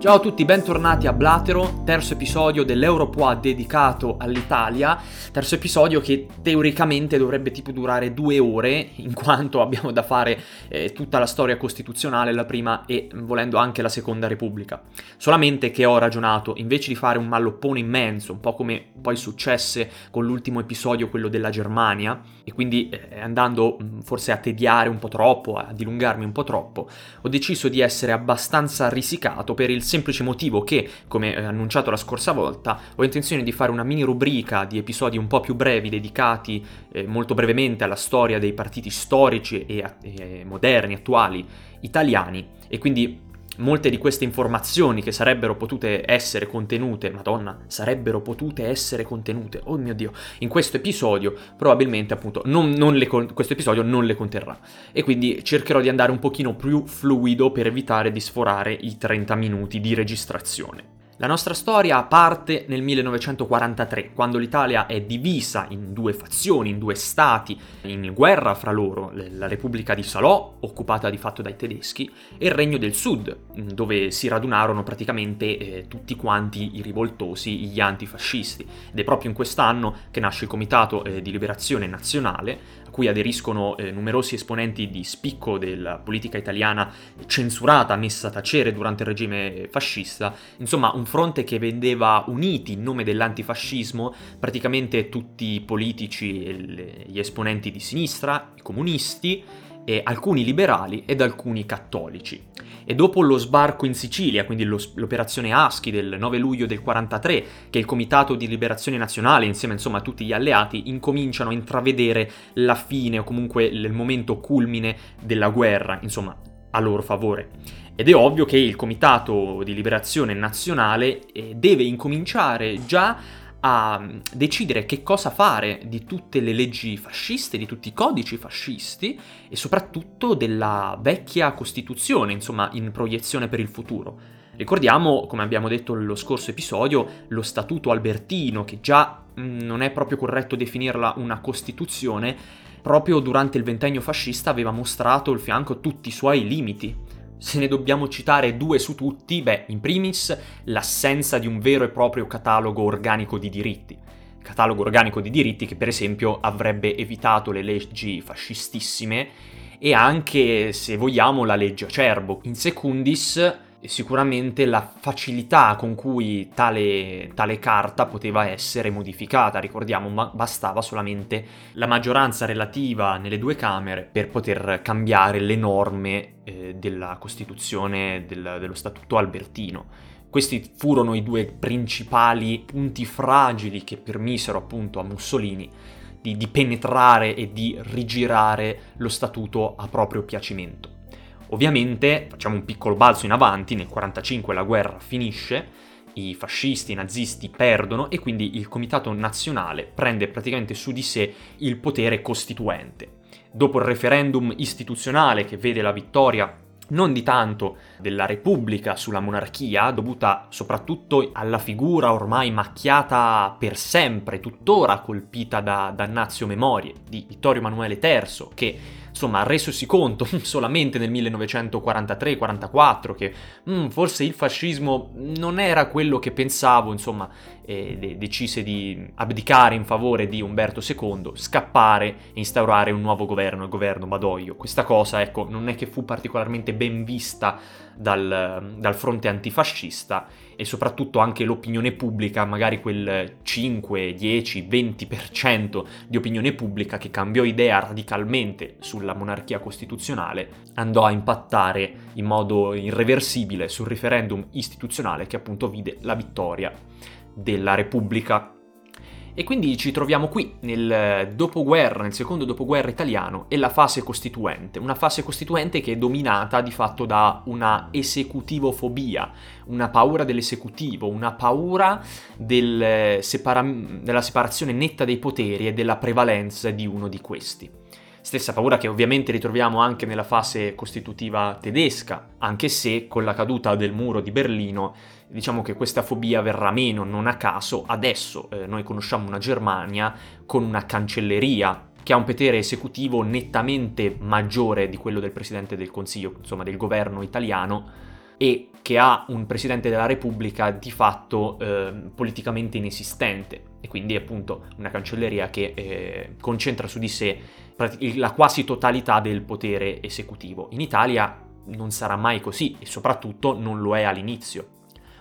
Ciao a tutti, bentornati a Blatero, terzo episodio dell'Europoa dedicato all'Italia, terzo episodio che teoricamente dovrebbe tipo durare due ore, in quanto abbiamo da fare eh, tutta la storia costituzionale, la prima e volendo anche la seconda repubblica. Solamente che ho ragionato, invece di fare un malloppone immenso, un po' come poi successe con l'ultimo episodio, quello della Germania, e quindi eh, andando mm, forse a tediare un po' troppo, a dilungarmi un po' troppo, ho deciso di essere abbastanza risicato per il semplice motivo che, come eh, annunciato la scorsa volta, ho intenzione di fare una mini rubrica di episodi un po' più brevi dedicati eh, molto brevemente alla storia dei partiti storici e, e moderni, attuali, italiani, e quindi molte di queste informazioni che sarebbero potute essere contenute, madonna, sarebbero potute essere contenute, oh mio dio, in questo episodio probabilmente appunto non, non le, questo episodio non le conterrà e quindi cercherò di andare un pochino più fluido per evitare di sforare i 30 minuti di registrazione. La nostra storia parte nel 1943, quando l'Italia è divisa in due fazioni, in due stati, in guerra fra loro, la Repubblica di Salò, occupata di fatto dai tedeschi, e il Regno del Sud, dove si radunarono praticamente eh, tutti quanti i rivoltosi, gli antifascisti. Ed è proprio in quest'anno che nasce il Comitato eh, di Liberazione Nazionale, cui aderiscono eh, numerosi esponenti di spicco della politica italiana censurata, messa a tacere durante il regime fascista, insomma un fronte che vedeva uniti in nome dell'antifascismo praticamente tutti i politici e gli esponenti di sinistra, i comunisti, alcuni liberali ed alcuni cattolici. E dopo lo sbarco in Sicilia, quindi lo, l'operazione Aschi del 9 luglio del 43, che il Comitato di Liberazione Nazionale, insieme insomma a tutti gli alleati, incominciano a intravedere la fine o comunque il momento culmine della guerra, insomma, a loro favore. Ed è ovvio che il Comitato di Liberazione Nazionale eh, deve incominciare già a mm, decidere che cosa fare di tutte le leggi fasciste, di tutti i codici fascisti e soprattutto della vecchia Costituzione, insomma, in proiezione per il futuro. Ricordiamo, come abbiamo detto nello scorso episodio, lo Statuto Albertino, che già mm, non è proprio corretto definirla una Costituzione, proprio durante il ventennio fascista aveva mostrato il fianco tutti i suoi limiti se ne dobbiamo citare due su tutti, beh, in primis l'assenza di un vero e proprio catalogo organico di diritti. Catalogo organico di diritti che per esempio avrebbe evitato le leggi fascistissime e anche, se vogliamo, la legge Acerbo. In secundis, sicuramente la facilità con cui tale, tale, carta poteva essere modificata. Ricordiamo, ma bastava solamente la maggioranza relativa nelle due Camere per poter cambiare le norme eh, della Costituzione del, dello Statuto Albertino. Questi furono i due principali punti fragili che permisero appunto a Mussolini di, di penetrare e di rigirare lo statuto a proprio piacimento. Ovviamente facciamo un piccolo balzo in avanti, nel 1945 la guerra finisce, i fascisti, i nazisti perdono e quindi il Comitato Nazionale prende praticamente su di sé il potere costituente. Dopo il referendum istituzionale che vede la vittoria non di tanto della Repubblica sulla monarchia, dovuta soprattutto alla figura ormai macchiata per sempre, tuttora colpita da dannazio memorie, di Vittorio Emanuele III, che insomma, resosi conto solamente nel 1943-44 che mm, forse il fascismo non era quello che pensavo, insomma, eh, de- decise di abdicare in favore di Umberto II, scappare e instaurare un nuovo governo, il governo Badoglio. Questa cosa, ecco, non è che fu particolarmente ben vista dal, dal fronte antifascista e soprattutto anche l'opinione pubblica, magari quel 5, 10, 20% di opinione pubblica che cambiò idea radicalmente sulla monarchia costituzionale, andò a impattare in modo irreversibile sul referendum istituzionale che appunto vide la vittoria della Repubblica e quindi ci troviamo qui nel dopoguerra, nel secondo dopoguerra italiano e la fase costituente, una fase costituente che è dominata di fatto da una esecutivofobia, una paura dell'esecutivo, una paura del separa- della separazione netta dei poteri e della prevalenza di uno di questi. Stessa paura che ovviamente ritroviamo anche nella fase costitutiva tedesca, anche se con la caduta del muro di Berlino diciamo che questa fobia verrà meno, non a caso. Adesso eh, noi conosciamo una Germania con una cancelleria che ha un potere esecutivo nettamente maggiore di quello del Presidente del Consiglio, insomma del governo italiano, e che ha un Presidente della Repubblica di fatto eh, politicamente inesistente e quindi appunto una cancelleria che eh, concentra su di sé la quasi totalità del potere esecutivo. In Italia non sarà mai così e soprattutto non lo è all'inizio.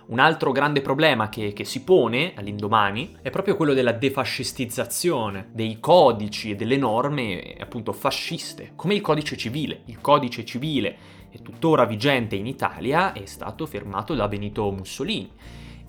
Un altro grande problema che, che, si pone all'indomani è proprio quello della defascistizzazione dei codici e delle norme appunto fasciste, come il codice civile. Il codice civile è tuttora vigente in Italia, è stato firmato da Benito Mussolini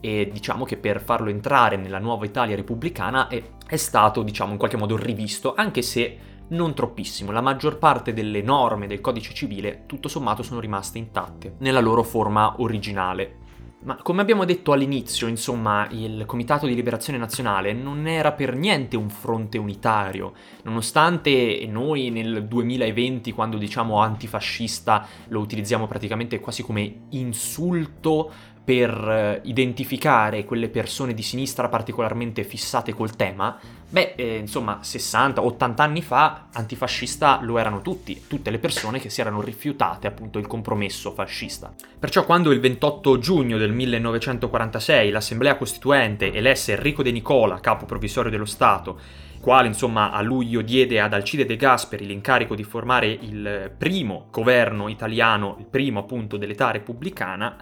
e diciamo che per farlo entrare nella nuova Italia repubblicana è, è stato diciamo in qualche modo rivisto, anche se non troppissimo, la maggior parte delle norme del codice civile tutto sommato sono rimaste intatte nella loro forma originale. Ma come abbiamo detto all'inizio, insomma, il Comitato di Liberazione Nazionale non era per niente un fronte unitario, nonostante noi nel 2020, quando diciamo antifascista, lo utilizziamo praticamente quasi come insulto per eh, identificare quelle persone di sinistra particolarmente fissate col tema, beh, eh, insomma, 60, 80 anni fa antifascista lo erano tutti, tutte le persone che si erano rifiutate appunto il compromesso fascista. Perciò quando il 28 giugno del 1946 l'Assemblea Costituente elesse Enrico De Nicola, capo provvisorio dello Stato, quale insomma a luglio diede ad Alcide De Gasperi l'incarico di formare il primo governo italiano, il primo appunto dell'età repubblicana,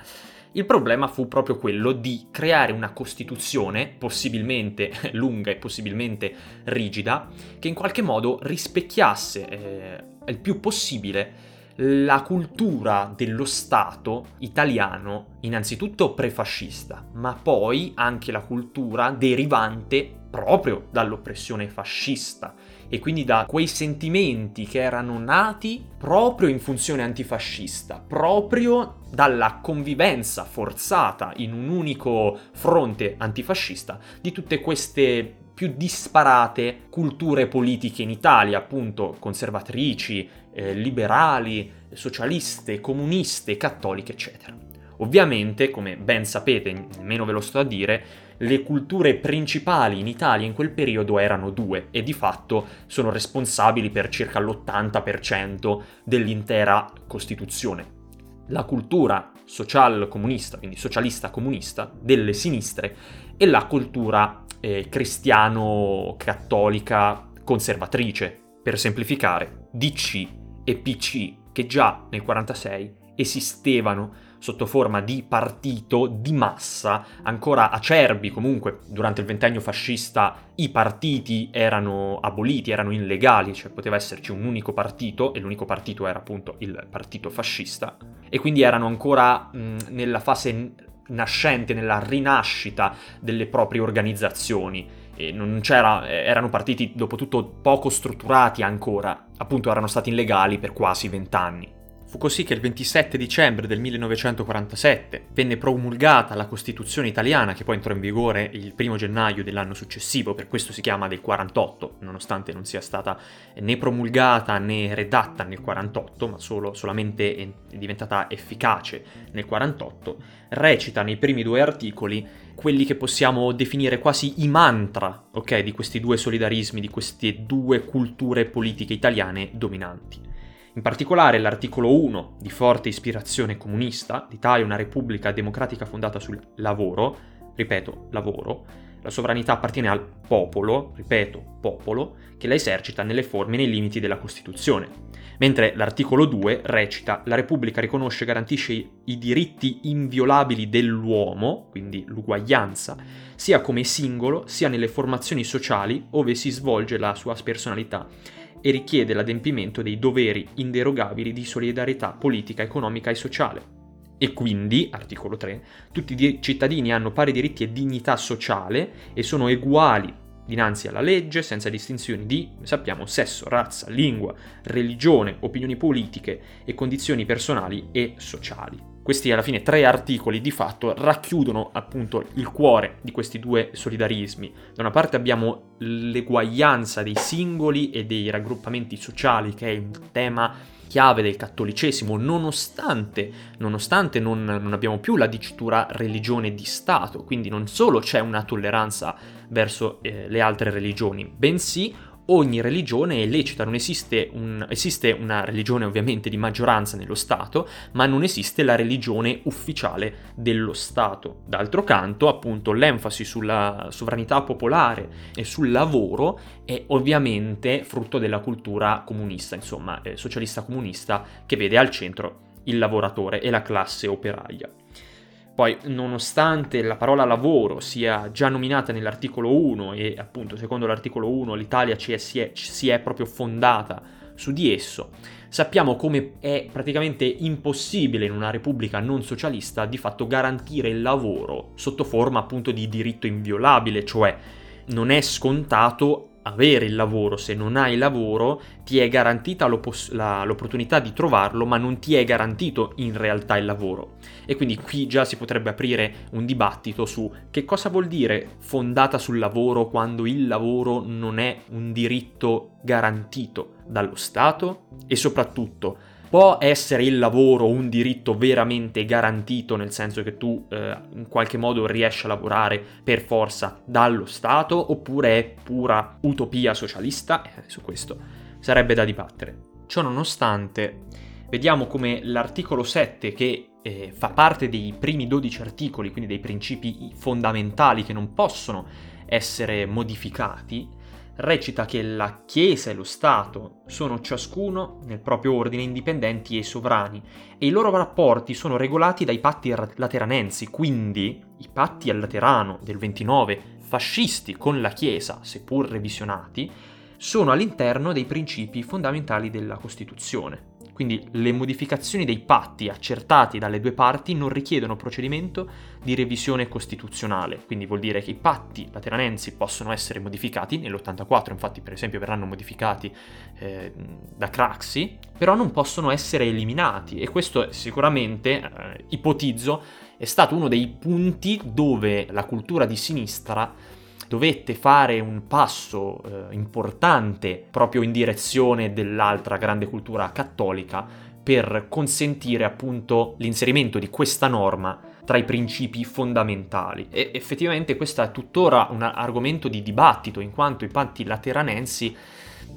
il problema fu proprio quello di creare una Costituzione, possibilmente lunga e possibilmente rigida, che in qualche modo rispecchiasse eh, il più possibile la cultura dello Stato italiano, innanzitutto prefascista, ma poi anche la cultura derivante proprio dall'oppressione fascista e quindi da quei sentimenti che erano nati proprio in funzione antifascista, proprio dalla convivenza forzata in un unico fronte antifascista di tutte queste più disparate culture politiche in Italia, appunto conservatrici, eh, liberali, socialiste, comuniste, cattoliche, eccetera. Ovviamente, come ben sapete, nemmeno ve lo sto a dire, le culture principali in Italia in quel periodo erano due e di fatto sono responsabili per circa l'80% dell'intera Costituzione. La cultura social comunista, quindi socialista comunista, delle sinistre e la cultura eh, cristiano-cattolica conservatrice, per semplificare, DC e PC, che già nel 1946 esistevano sotto forma di partito di massa, ancora acerbi comunque, durante il ventennio fascista i partiti erano aboliti, erano illegali, cioè poteva esserci un unico partito e l'unico partito era appunto il partito fascista e quindi erano ancora mh, nella fase nascente, nella rinascita delle proprie organizzazioni. E non c'era, erano partiti dopo tutto poco strutturati ancora, appunto erano stati illegali per quasi vent'anni. Fu così che il 27 dicembre del 1947 venne promulgata la Costituzione italiana che poi entrò in vigore il 1 gennaio dell'anno successivo, per questo si chiama del 48, nonostante non sia stata né promulgata né redatta nel 48, ma solo, solamente è diventata efficace nel 48, recita nei primi due articoli quelli che possiamo definire quasi i mantra, ok, di questi due solidarismi, di queste due culture politiche italiane dominanti. In particolare l'articolo 1, di forte ispirazione comunista, l'Italia è una repubblica democratica fondata sul lavoro, ripeto, lavoro, la sovranità appartiene al popolo, ripeto, popolo, che la esercita nelle forme e nei limiti della Costituzione. Mentre l'articolo 2 recita la Repubblica riconosce e garantisce i diritti inviolabili dell'uomo, quindi l'uguaglianza, sia come singolo sia nelle formazioni sociali ove si svolge la sua personalità e richiede l'adempimento dei doveri inderogabili di solidarietà politica, economica e sociale. E quindi, articolo 3, tutti i cittadini hanno pari diritti e dignità sociale e sono uguali dinanzi alla legge senza distinzioni di, sappiamo, sesso, razza, lingua, religione, opinioni politiche e condizioni personali e sociali. Questi alla fine tre articoli di fatto racchiudono appunto il cuore di questi due solidarismi. Da una parte abbiamo l'eguaglianza dei singoli e dei raggruppamenti sociali, che è un tema chiave del cattolicesimo, nonostante, nonostante non, non, abbiamo più la dicitura religione di Stato, quindi non solo c'è una tolleranza verso eh, le altre religioni, bensì ogni religione è lecita, non esiste, un, esiste una religione ovviamente di maggioranza nello Stato, ma non esiste la religione ufficiale dello Stato. D'altro canto, appunto, l'enfasi sulla sovranità popolare e sul lavoro è ovviamente frutto della cultura comunista, insomma, eh, socialista comunista, che vede al centro il lavoratore e la classe operaia. Poi, nonostante la parola lavoro sia già nominata nell'articolo 1 e appunto secondo l'articolo 1 l'Italia ci è, si, è, si è proprio fondata su di esso, sappiamo come è praticamente impossibile in una repubblica non socialista di fatto garantire il lavoro sotto forma appunto di diritto inviolabile, cioè non è scontato avere il lavoro, se non hai lavoro ti è garantita la, l'opportunità di trovarlo, ma non ti è garantito in realtà il lavoro. E quindi qui già si potrebbe aprire un dibattito su che cosa vuol dire fondata sul lavoro quando il lavoro non è un diritto garantito dallo Stato e soprattutto Può essere il lavoro un diritto veramente garantito, nel senso che tu eh, in qualche modo riesci a lavorare per forza dallo Stato, oppure è pura utopia socialista? Eh, su questo sarebbe da dibattere. Ciò nonostante, vediamo come l'articolo 7, che eh, fa parte dei primi 12 articoli, quindi dei principi fondamentali che non possono essere modificati, recita che la Chiesa e lo Stato sono ciascuno nel proprio ordine indipendenti e sovrani e i loro rapporti sono regolati dai patti lateranensi, quindi i patti al Laterano del 29 fascisti con la Chiesa, seppur revisionati, sono all'interno dei principi fondamentali della Costituzione. Quindi le modificazioni dei patti accertati dalle due parti non richiedono procedimento di revisione costituzionale, quindi vuol dire che i patti lateranensi possono essere modificati, nell'84 infatti per esempio verranno modificati eh, da Craxi, però non possono essere eliminati. E questo sicuramente, eh, ipotizzo, è stato uno dei punti dove la cultura di sinistra dovette fare un passo eh, importante proprio in direzione dell'altra grande cultura cattolica per consentire appunto l'inserimento di questa norma tra i principi fondamentali. E effettivamente questo è tuttora un argomento di dibattito, in quanto i patti lateranensi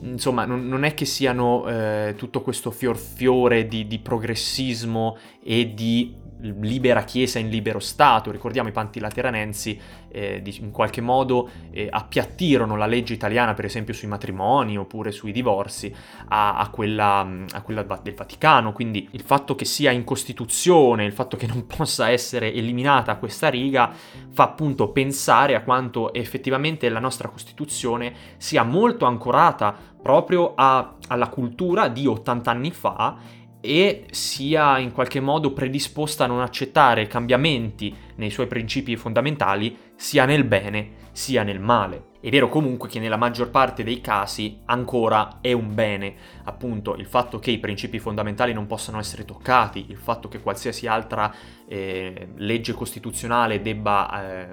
insomma, non, non, è che siano eh, tutto questo fiorfiore di, di progressismo e di libera chiesa in libero stato. Ricordiamo i panti lateranensi eh, in qualche modo eh, appiattirono la legge italiana, per esempio sui matrimoni oppure sui divorzi, a, a, quella, a, quella, del Vaticano. Quindi il fatto che sia in Costituzione, il fatto che non possa essere eliminata questa riga, fa appunto pensare a quanto effettivamente la nostra Costituzione sia molto ancorata proprio a, alla cultura di 80 anni fa e sia in qualche modo predisposta a non accettare cambiamenti nei suoi principi fondamentali sia nel bene sia nel male. È vero comunque che nella maggior parte dei casi ancora è un bene, appunto il fatto che i principi fondamentali non possano essere toccati, il fatto che qualsiasi altra eh, legge costituzionale debba eh,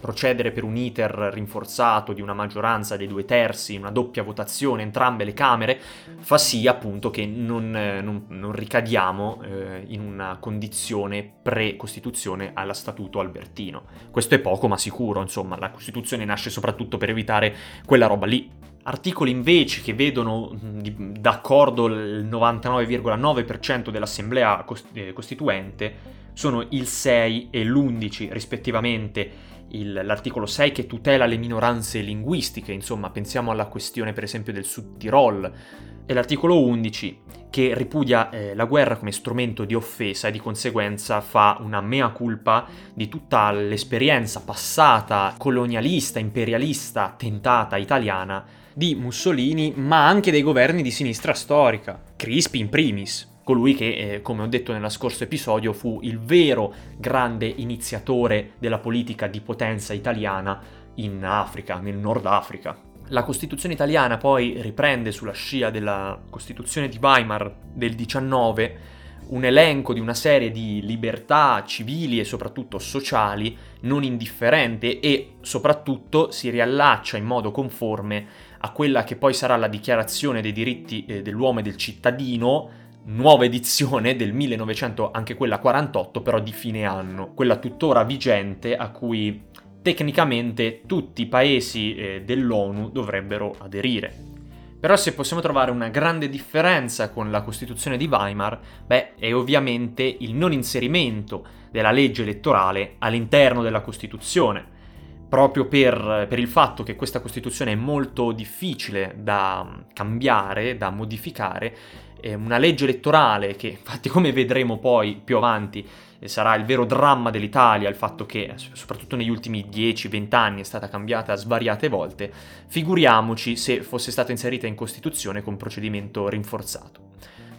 procedere per un iter rinforzato di una maggioranza dei due terzi, una doppia votazione, entrambe le Camere, fa sì appunto che non, eh, non, non ricadiamo eh, in una condizione pre-costituzione alla Statuto Albertino. Questo è poco ma sicuro, insomma, la Costituzione nasce soprattutto per evitare quella roba lì. Articoli invece che vedono d'accordo il 99,9% dell'Assemblea eh, Costituente sono il 6 e l'11 rispettivamente il, l'articolo 6 che tutela le minoranze linguistiche, insomma pensiamo alla questione per esempio del Sud Tirol, e l'articolo 11 che ripudia eh, la guerra come strumento di offesa e di conseguenza fa una mea culpa di tutta l'esperienza passata colonialista, imperialista, tentata italiana di Mussolini, ma anche dei governi di sinistra storica, Crispi in primis colui che, eh, come ho detto nello scorso episodio, fu il vero grande iniziatore della politica di potenza italiana in Africa, nel Nord Africa. La Costituzione italiana poi riprende sulla scia della Costituzione di Weimar del 19 un elenco di una serie di libertà civili e soprattutto sociali non indifferente e soprattutto si riallaccia in modo conforme a quella che poi sarà la dichiarazione dei diritti eh, dell'uomo e del cittadino, nuova edizione del 1900, anche quella 48, però di fine anno, quella tuttora vigente a cui tecnicamente tutti i paesi eh, dell'ONU dovrebbero aderire. Però se possiamo trovare una grande differenza con la Costituzione di Weimar, beh, è ovviamente il non inserimento della legge elettorale all'interno della Costituzione, proprio per, per, il fatto che questa Costituzione è molto difficile da cambiare, da modificare, una legge elettorale che infatti come vedremo poi più avanti sarà il vero dramma dell'Italia, il fatto che soprattutto negli ultimi 10-20 anni è stata cambiata svariate volte, figuriamoci se fosse stata inserita in Costituzione con procedimento rinforzato.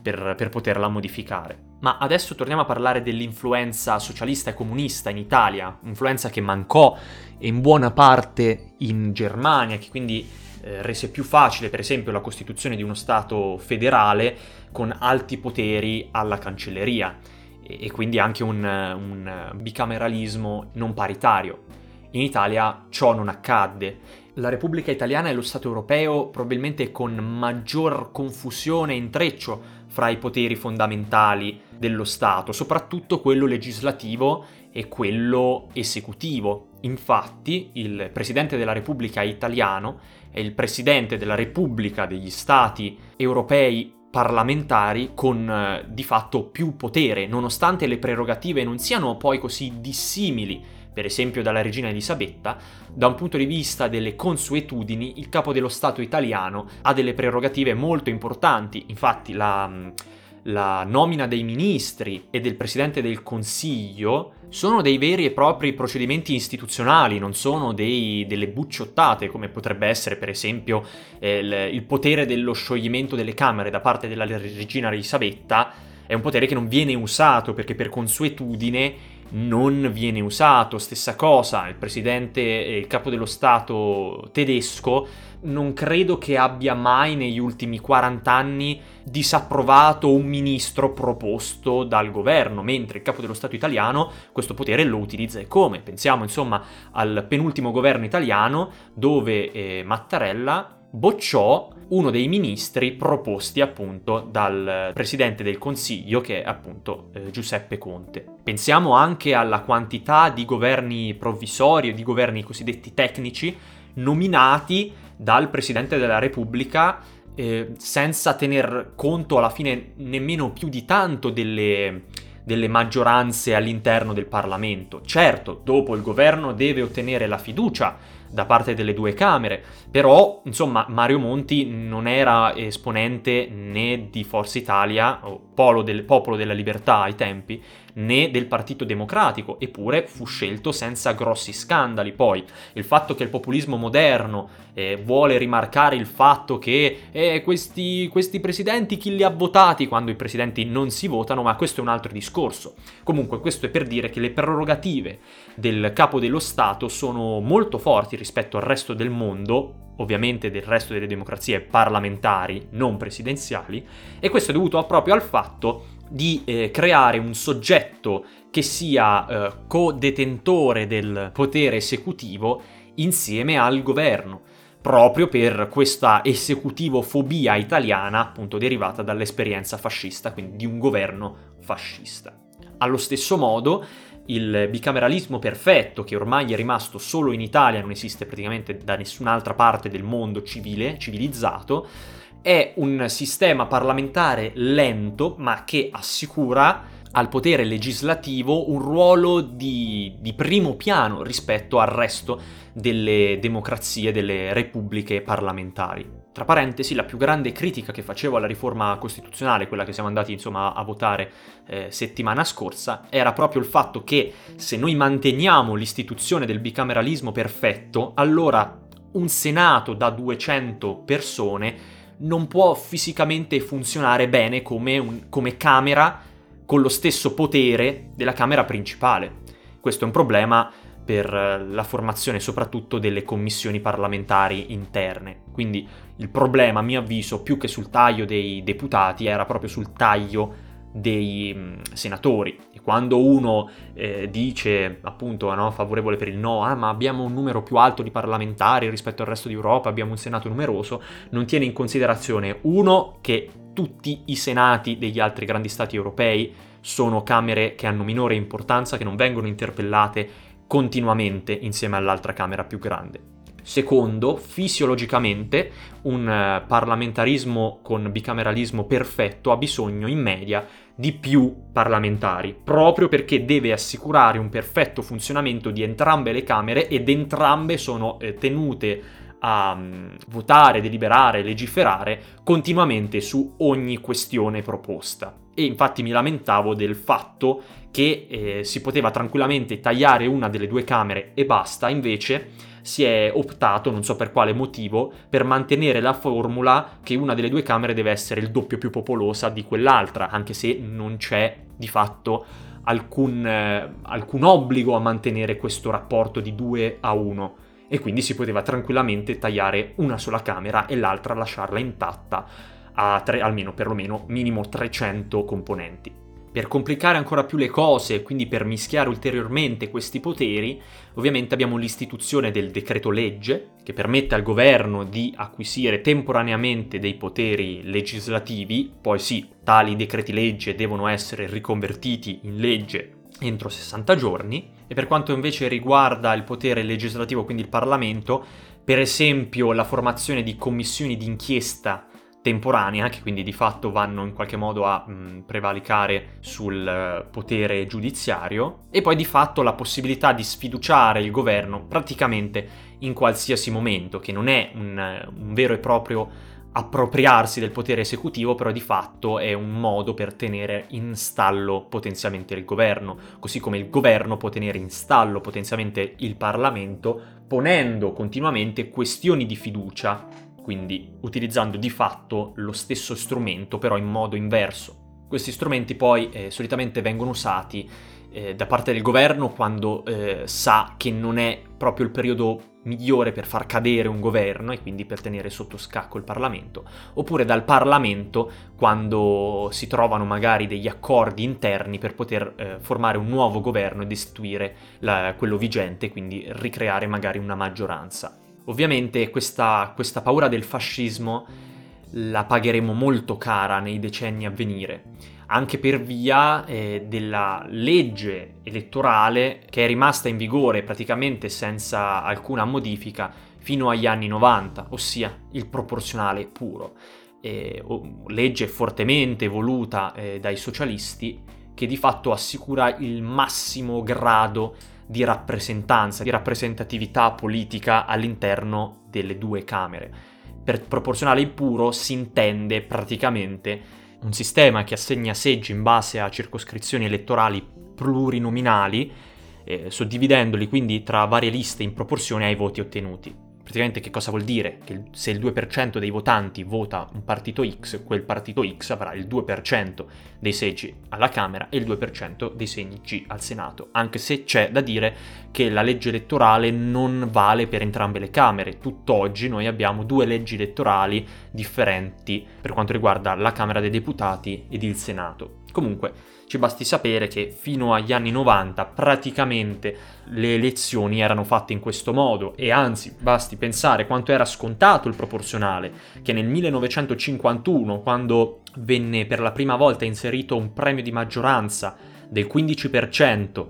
Per, per, poterla modificare. Ma adesso torniamo a parlare dell'influenza socialista e comunista in Italia, influenza che mancò in buona parte in Germania, che quindi eh, rese più facile per esempio la costituzione di uno Stato federale con alti poteri alla cancelleria e quindi anche un, un bicameralismo non paritario. In Italia ciò non accadde. La Repubblica Italiana è lo Stato europeo probabilmente con maggior confusione e intreccio fra i poteri fondamentali dello Stato, soprattutto quello legislativo e quello esecutivo. Infatti, il Presidente della Repubblica italiano è il Presidente della Repubblica degli Stati europei parlamentari con eh, di fatto più potere, nonostante le prerogative non siano poi così dissimili, per esempio dalla regina Elisabetta, da un punto di vista delle consuetudini il capo dello Stato italiano ha delle prerogative molto importanti, infatti la mm, la nomina dei ministri e del Presidente del Consiglio sono dei veri e propri procedimenti istituzionali, non sono dei, delle bucciottate come potrebbe essere per esempio eh, il, il potere dello scioglimento delle Camere da parte della regina Elisabetta, è un potere che non viene usato perché per consuetudine non viene usato. Stessa cosa, il presidente, il capo dello Stato tedesco non credo che abbia mai negli ultimi 40 anni disapprovato un ministro proposto dal governo, mentre il capo dello Stato italiano questo potere lo utilizza e come? Pensiamo insomma al penultimo governo italiano dove eh, Mattarella bocciò uno dei ministri proposti appunto dal Presidente del Consiglio che è appunto eh, Giuseppe Conte. Pensiamo anche alla quantità di governi provvisori o di governi cosiddetti tecnici nominati dal Presidente della Repubblica eh, senza tener conto alla fine nemmeno più di tanto delle, delle maggioranze all'interno del Parlamento. Certo, dopo il governo deve ottenere la fiducia da parte delle due Camere, però insomma Mario Monti non era esponente né di Forza Italia o Polo del Popolo della Libertà ai tempi, né del Partito Democratico, eppure fu scelto senza grossi scandali. Poi il fatto che il populismo moderno eh, vuole rimarcare il fatto che eh, questi, questi presidenti chi li ha votati quando i presidenti non si votano, ma questo è un altro discorso. Comunque questo è per dire che le prerogative del capo dello Stato sono molto forti rispetto al resto del mondo, ovviamente del resto delle democrazie parlamentari, non presidenziali, e questo è dovuto proprio al fatto di eh, creare un soggetto che sia eh, co-detentore del potere esecutivo insieme al governo, proprio per questa esecutivofobia italiana, appunto derivata dall'esperienza fascista, quindi di un governo fascista. Allo stesso modo, il bicameralismo perfetto, che ormai è rimasto solo in Italia, non esiste praticamente da nessun'altra parte del mondo civile, civilizzato, è un sistema parlamentare lento ma che assicura al potere legislativo un ruolo di, di, primo piano rispetto al resto delle democrazie, delle repubbliche parlamentari. Tra parentesi, la più grande critica che facevo alla riforma costituzionale, quella che siamo andati insomma a votare eh, settimana scorsa, era proprio il fatto che se noi manteniamo l'istituzione del bicameralismo perfetto, allora un Senato da 200 persone non può fisicamente funzionare bene come, un, come camera con lo stesso potere della camera principale. Questo è un problema per eh, la formazione soprattutto delle commissioni parlamentari interne. Quindi il problema, a mio avviso, più che sul taglio dei deputati, era proprio sul taglio dei mm, senatori. E quando uno eh, dice appunto no, favorevole per il no, ah ma abbiamo un numero più alto di parlamentari rispetto al resto d'Europa, abbiamo un senato numeroso, non tiene in considerazione uno che tutti i senati degli altri grandi stati europei sono camere che hanno minore importanza, che non vengono interpellate continuamente insieme all'altra camera più grande. Secondo, fisiologicamente un eh, parlamentarismo con bicameralismo perfetto ha bisogno in media di più parlamentari, proprio perché deve assicurare un perfetto funzionamento di entrambe le Camere ed entrambe sono eh, tenute a um, votare, deliberare, legiferare continuamente su ogni questione proposta. E infatti mi lamentavo del fatto che eh, si poteva tranquillamente tagliare una delle due camere e basta, invece si è optato, non so per quale motivo, per mantenere la formula che una delle due camere deve essere il doppio più popolosa di quell'altra, anche se non c'è di fatto alcun, eh, alcun obbligo a mantenere questo rapporto di 2 a 1 e quindi si poteva tranquillamente tagliare una sola camera e l'altra lasciarla intatta a tre, almeno perlomeno minimo 300 componenti. Per complicare ancora più le cose, quindi per mischiare ulteriormente questi poteri, ovviamente abbiamo l'istituzione del decreto legge, che permette al governo di acquisire temporaneamente dei poteri legislativi, poi sì, tali decreti legge devono essere riconvertiti in legge entro 60 giorni, e per quanto invece riguarda il potere legislativo, quindi il Parlamento, per esempio la formazione di commissioni d'inchiesta temporanea, che quindi di fatto vanno in qualche modo a mh, prevalicare sul uh, potere giudiziario, e poi di fatto la possibilità di sfiduciare il governo praticamente in qualsiasi momento, che non è un, un vero e proprio appropriarsi del potere esecutivo, però di fatto è un modo per tenere in stallo potenzialmente il governo, così come il governo può tenere in stallo potenzialmente il Parlamento, ponendo continuamente questioni di fiducia, quindi utilizzando di fatto lo stesso strumento, però in modo inverso. Questi strumenti poi eh, solitamente vengono usati eh, da parte del governo quando eh, sa che non è proprio il periodo migliore per far cadere un governo e quindi per tenere sotto scacco il Parlamento, oppure dal Parlamento quando si trovano magari degli accordi interni per poter eh, formare un nuovo governo e destituire la, quello vigente, quindi ricreare magari una maggioranza. Ovviamente questa, questa paura del fascismo la pagheremo molto cara nei decenni a venire anche per via eh, della legge elettorale che è rimasta in vigore praticamente senza alcuna modifica fino agli anni 90, ossia il proporzionale puro. Eh, legge fortemente voluta eh, dai socialisti che di fatto assicura il massimo grado di rappresentanza, di rappresentatività politica all'interno delle due Camere. Per proporzionale puro si intende praticamente un sistema che assegna seggi in base a circoscrizioni elettorali plurinominali, eh, suddividendoli quindi tra varie liste in proporzione ai voti ottenuti. Praticamente che cosa vuol dire? Che se il 2% dei votanti vota un partito X, quel partito X avrà il 2% dei seggi alla Camera e il 2% dei seggi al Senato, anche se c'è da dire che la legge elettorale non vale per entrambe le Camere. Tutt'oggi noi abbiamo due leggi elettorali differenti per quanto riguarda la Camera dei Deputati ed il Senato. Comunque, ci basti sapere che fino agli anni 90 praticamente le elezioni erano fatte in questo modo e anzi basti pensare quanto era scontato il proporzionale, che nel 1951, quando venne per la prima volta inserito un premio di maggioranza del 15%,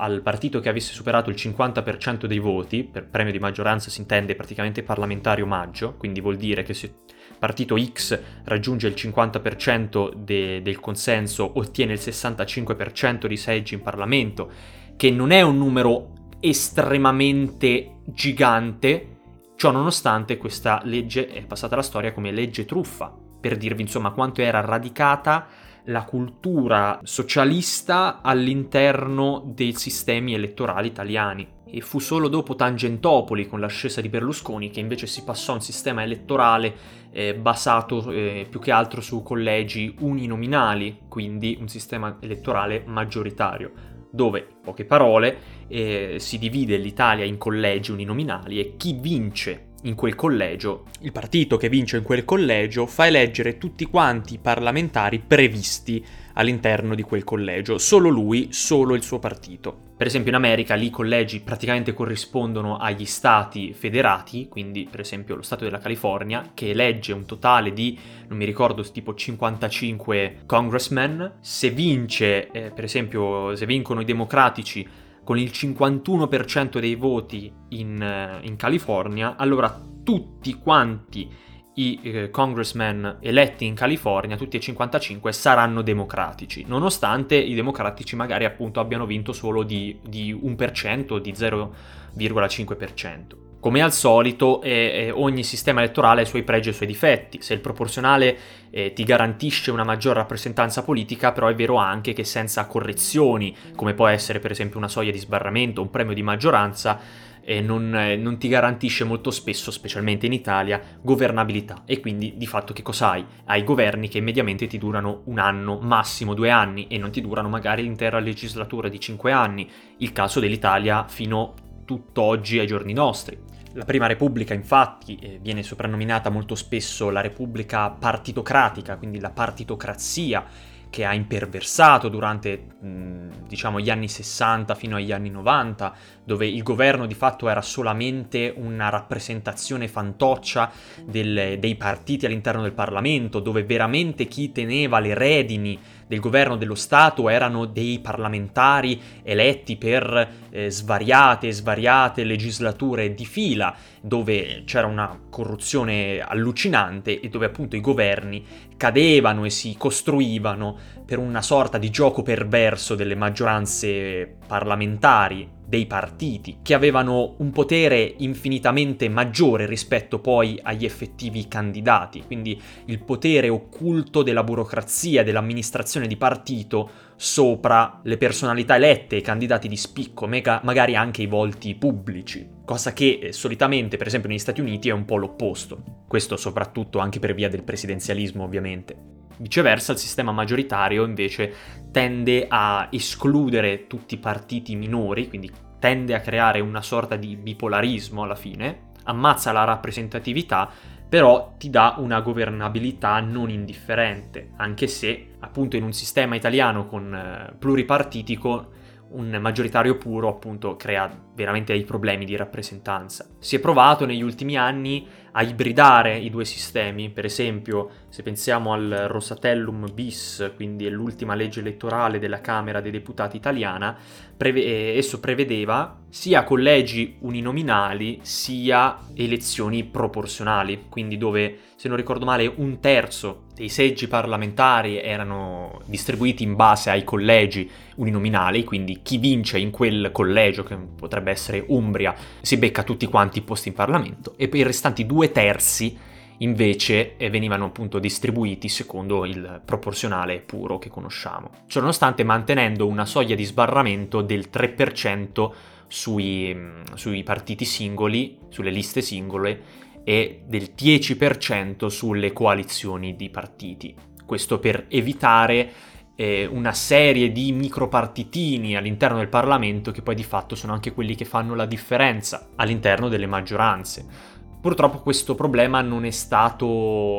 al partito che avesse superato il 50% dei voti, per premio di maggioranza si intende praticamente parlamentare omaggio, quindi vuol dire che se partito X raggiunge il 50% de- del consenso, ottiene il 65% di seggi in Parlamento, che non è un numero estremamente gigante, ciò nonostante questa legge è passata alla storia come legge truffa, per dirvi insomma quanto era radicata la cultura socialista all'interno dei sistemi elettorali italiani e fu solo dopo Tangentopoli, con l'ascesa di Berlusconi, che invece si passò a un sistema elettorale eh, basato eh, più che altro su collegi uninominali, quindi un sistema elettorale maggioritario, dove, in poche parole, eh, si divide l'Italia in collegi uninominali e chi vince in quel collegio, il partito che vince in quel collegio fa eleggere tutti quanti i parlamentari previsti all'interno di quel collegio, solo lui, solo il suo partito. Per esempio in America lì i collegi praticamente corrispondono agli stati federati, quindi per esempio lo stato della California, che elegge un totale di, non mi ricordo, tipo 55 congressmen. Se vince, eh, per esempio, se vincono i democratici con il 51% dei voti in, eh, in California, allora tutti quanti i eh, congressmen eletti in California, tutti e 55, saranno democratici, nonostante i democratici magari appunto abbiano vinto solo di, di 1%, di 0,5%. Come al solito, eh, ogni sistema elettorale ha i suoi pregi e i suoi difetti. Se il proporzionale eh, ti garantisce una maggior rappresentanza politica, però è vero anche che senza correzioni, come può essere per esempio una soglia di sbarramento, un premio di maggioranza, eh, non, eh, non, ti garantisce molto spesso, specialmente in Italia, governabilità. E quindi di fatto che cosa hai? Hai governi che mediamente ti durano un anno, massimo due anni, e non ti durano magari l'intera legislatura di cinque anni. Il caso dell'Italia fino tutt'oggi ai giorni nostri. La Prima Repubblica infatti eh, viene soprannominata molto spesso la Repubblica partitocratica, quindi la partitocrazia che ha imperversato durante mh, diciamo gli anni 60 fino agli anni 90, dove il governo di fatto era solamente una rappresentazione fantoccia del, dei partiti all'interno del Parlamento, dove veramente chi teneva le redini del governo dello Stato erano dei parlamentari eletti per eh, svariate e svariate legislature di fila, dove c'era una corruzione allucinante e dove appunto i governi cadevano e si costruivano per una sorta di gioco perverso delle maggioranze parlamentari dei partiti, che avevano un potere infinitamente maggiore rispetto poi agli effettivi candidati, quindi il potere occulto della burocrazia, dell'amministrazione di partito sopra le personalità elette, i candidati di spicco, mega, magari anche i volti pubblici, cosa che eh, solitamente, per esempio negli Stati Uniti, è un po' l'opposto. Questo soprattutto anche per via del presidenzialismo, ovviamente. Viceversa, il sistema maggioritario invece tende a escludere tutti i partiti minori, quindi tende a creare una sorta di bipolarismo alla fine, ammazza la rappresentatività, però ti dà una governabilità non indifferente, anche se appunto in un sistema italiano con eh, pluripartitico un maggioritario puro appunto crea veramente dei problemi di rappresentanza. Si è provato negli ultimi anni a ibridare i due sistemi, per esempio se pensiamo al Rosatellum bis, quindi l'ultima legge elettorale della Camera dei Deputati italiana, preve- eh, esso prevedeva sia collegi uninominali sia elezioni proporzionali, quindi dove se non ricordo male un terzo dei seggi parlamentari erano distribuiti in base ai collegi uninominali, quindi chi vince in quel collegio, che potrebbe essere Umbria, si becca tutti quanti i posti in Parlamento, e per i restanti due terzi invece eh, venivano appunto distribuiti secondo il proporzionale puro che conosciamo. Ciononostante mantenendo una soglia di sbarramento del 3% sui, mm, sui partiti singoli, sulle liste singole, e del 10% sulle coalizioni di partiti. Questo per evitare eh, una serie di micropartitini all'interno del Parlamento che poi di fatto sono anche quelli che fanno la differenza all'interno delle maggioranze. Purtroppo questo problema non è, stato,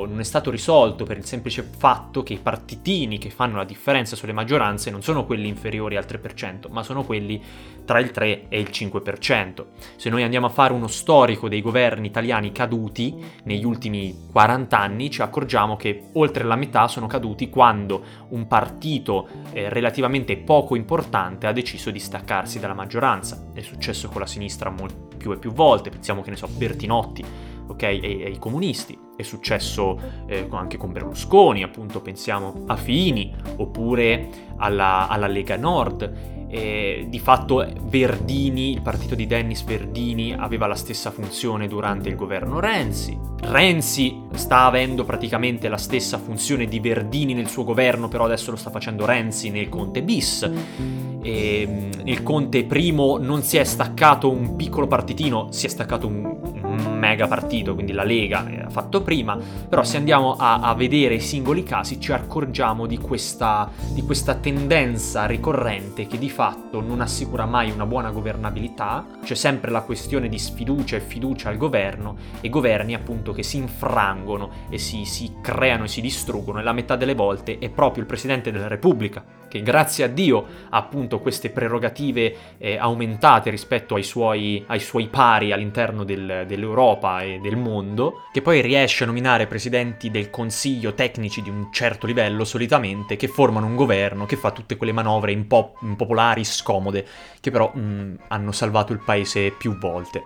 non è, stato, risolto per il semplice fatto che i partitini che fanno la differenza sulle maggioranze non sono quelli inferiori al 3%, ma sono quelli tra il 3 e il 5%. Se noi andiamo a fare uno storico dei governi italiani caduti negli ultimi 40 anni, ci accorgiamo che oltre la metà sono caduti quando un partito eh, relativamente poco importante ha deciso di staccarsi dalla maggioranza. È successo con la sinistra molto più e più volte, pensiamo che ne so, Bertinotti, ok, e, e i comunisti, è successo eh, anche con Berlusconi, appunto pensiamo a Fini, oppure alla, alla Lega Nord, e di fatto Verdini, il partito di Dennis Verdini, aveva la stessa funzione durante il governo Renzi. Renzi sta avendo praticamente la stessa funzione di Verdini nel suo governo, però adesso lo sta facendo Renzi nel Conte bis. E mm, nel Conte primo non si è staccato un piccolo partitino, si è staccato un, mega partito, quindi la Lega ha fatto prima, però se andiamo a, a vedere i singoli casi ci accorgiamo di questa, di questa tendenza ricorrente che di non assicura mai una buona governabilità, c'è sempre la questione di sfiducia e fiducia al governo e governi appunto che si infrangono e si, si creano e si distruggono e la metà delle volte è proprio il Presidente della Repubblica che grazie a Dio ha appunto queste prerogative eh, aumentate rispetto ai suoi, ai suoi, pari all'interno del, delle d'Europa e del mondo, che poi riesce a nominare presidenti del consiglio tecnici di un certo livello solitamente, che formano un governo, che fa tutte quelle manovre impo- impopolari, scomode, che però mh, mm, hanno salvato il paese più volte.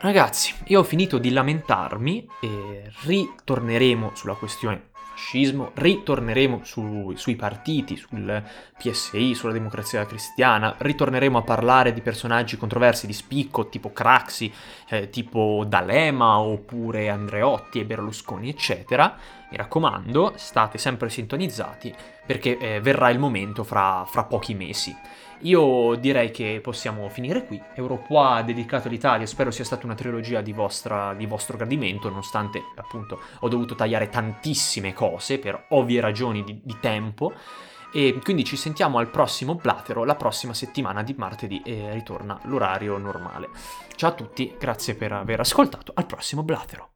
Ragazzi, io ho finito di lamentarmi e ritorneremo sulla questione fascismo, ritorneremo su, sui partiti, sul PSI, sulla democrazia cristiana, ritorneremo a parlare di personaggi controversi di spicco tipo Craxi, eh, tipo D'Alema oppure Andreotti e Berlusconi, eccetera. Mi raccomando, state sempre sintonizzati perché eh, verrà il momento fra, fra pochi mesi. Io direi che possiamo finire qui. Europoa dedicato all'Italia, spero sia stata una trilogia di, vostra, di vostro gradimento, nonostante appunto ho dovuto tagliare tantissime cose per ovvie ragioni di, di tempo. E quindi ci sentiamo al prossimo Platero, la prossima settimana di martedì e ritorna l'orario normale. Ciao a tutti, grazie per aver ascoltato, al prossimo Platero.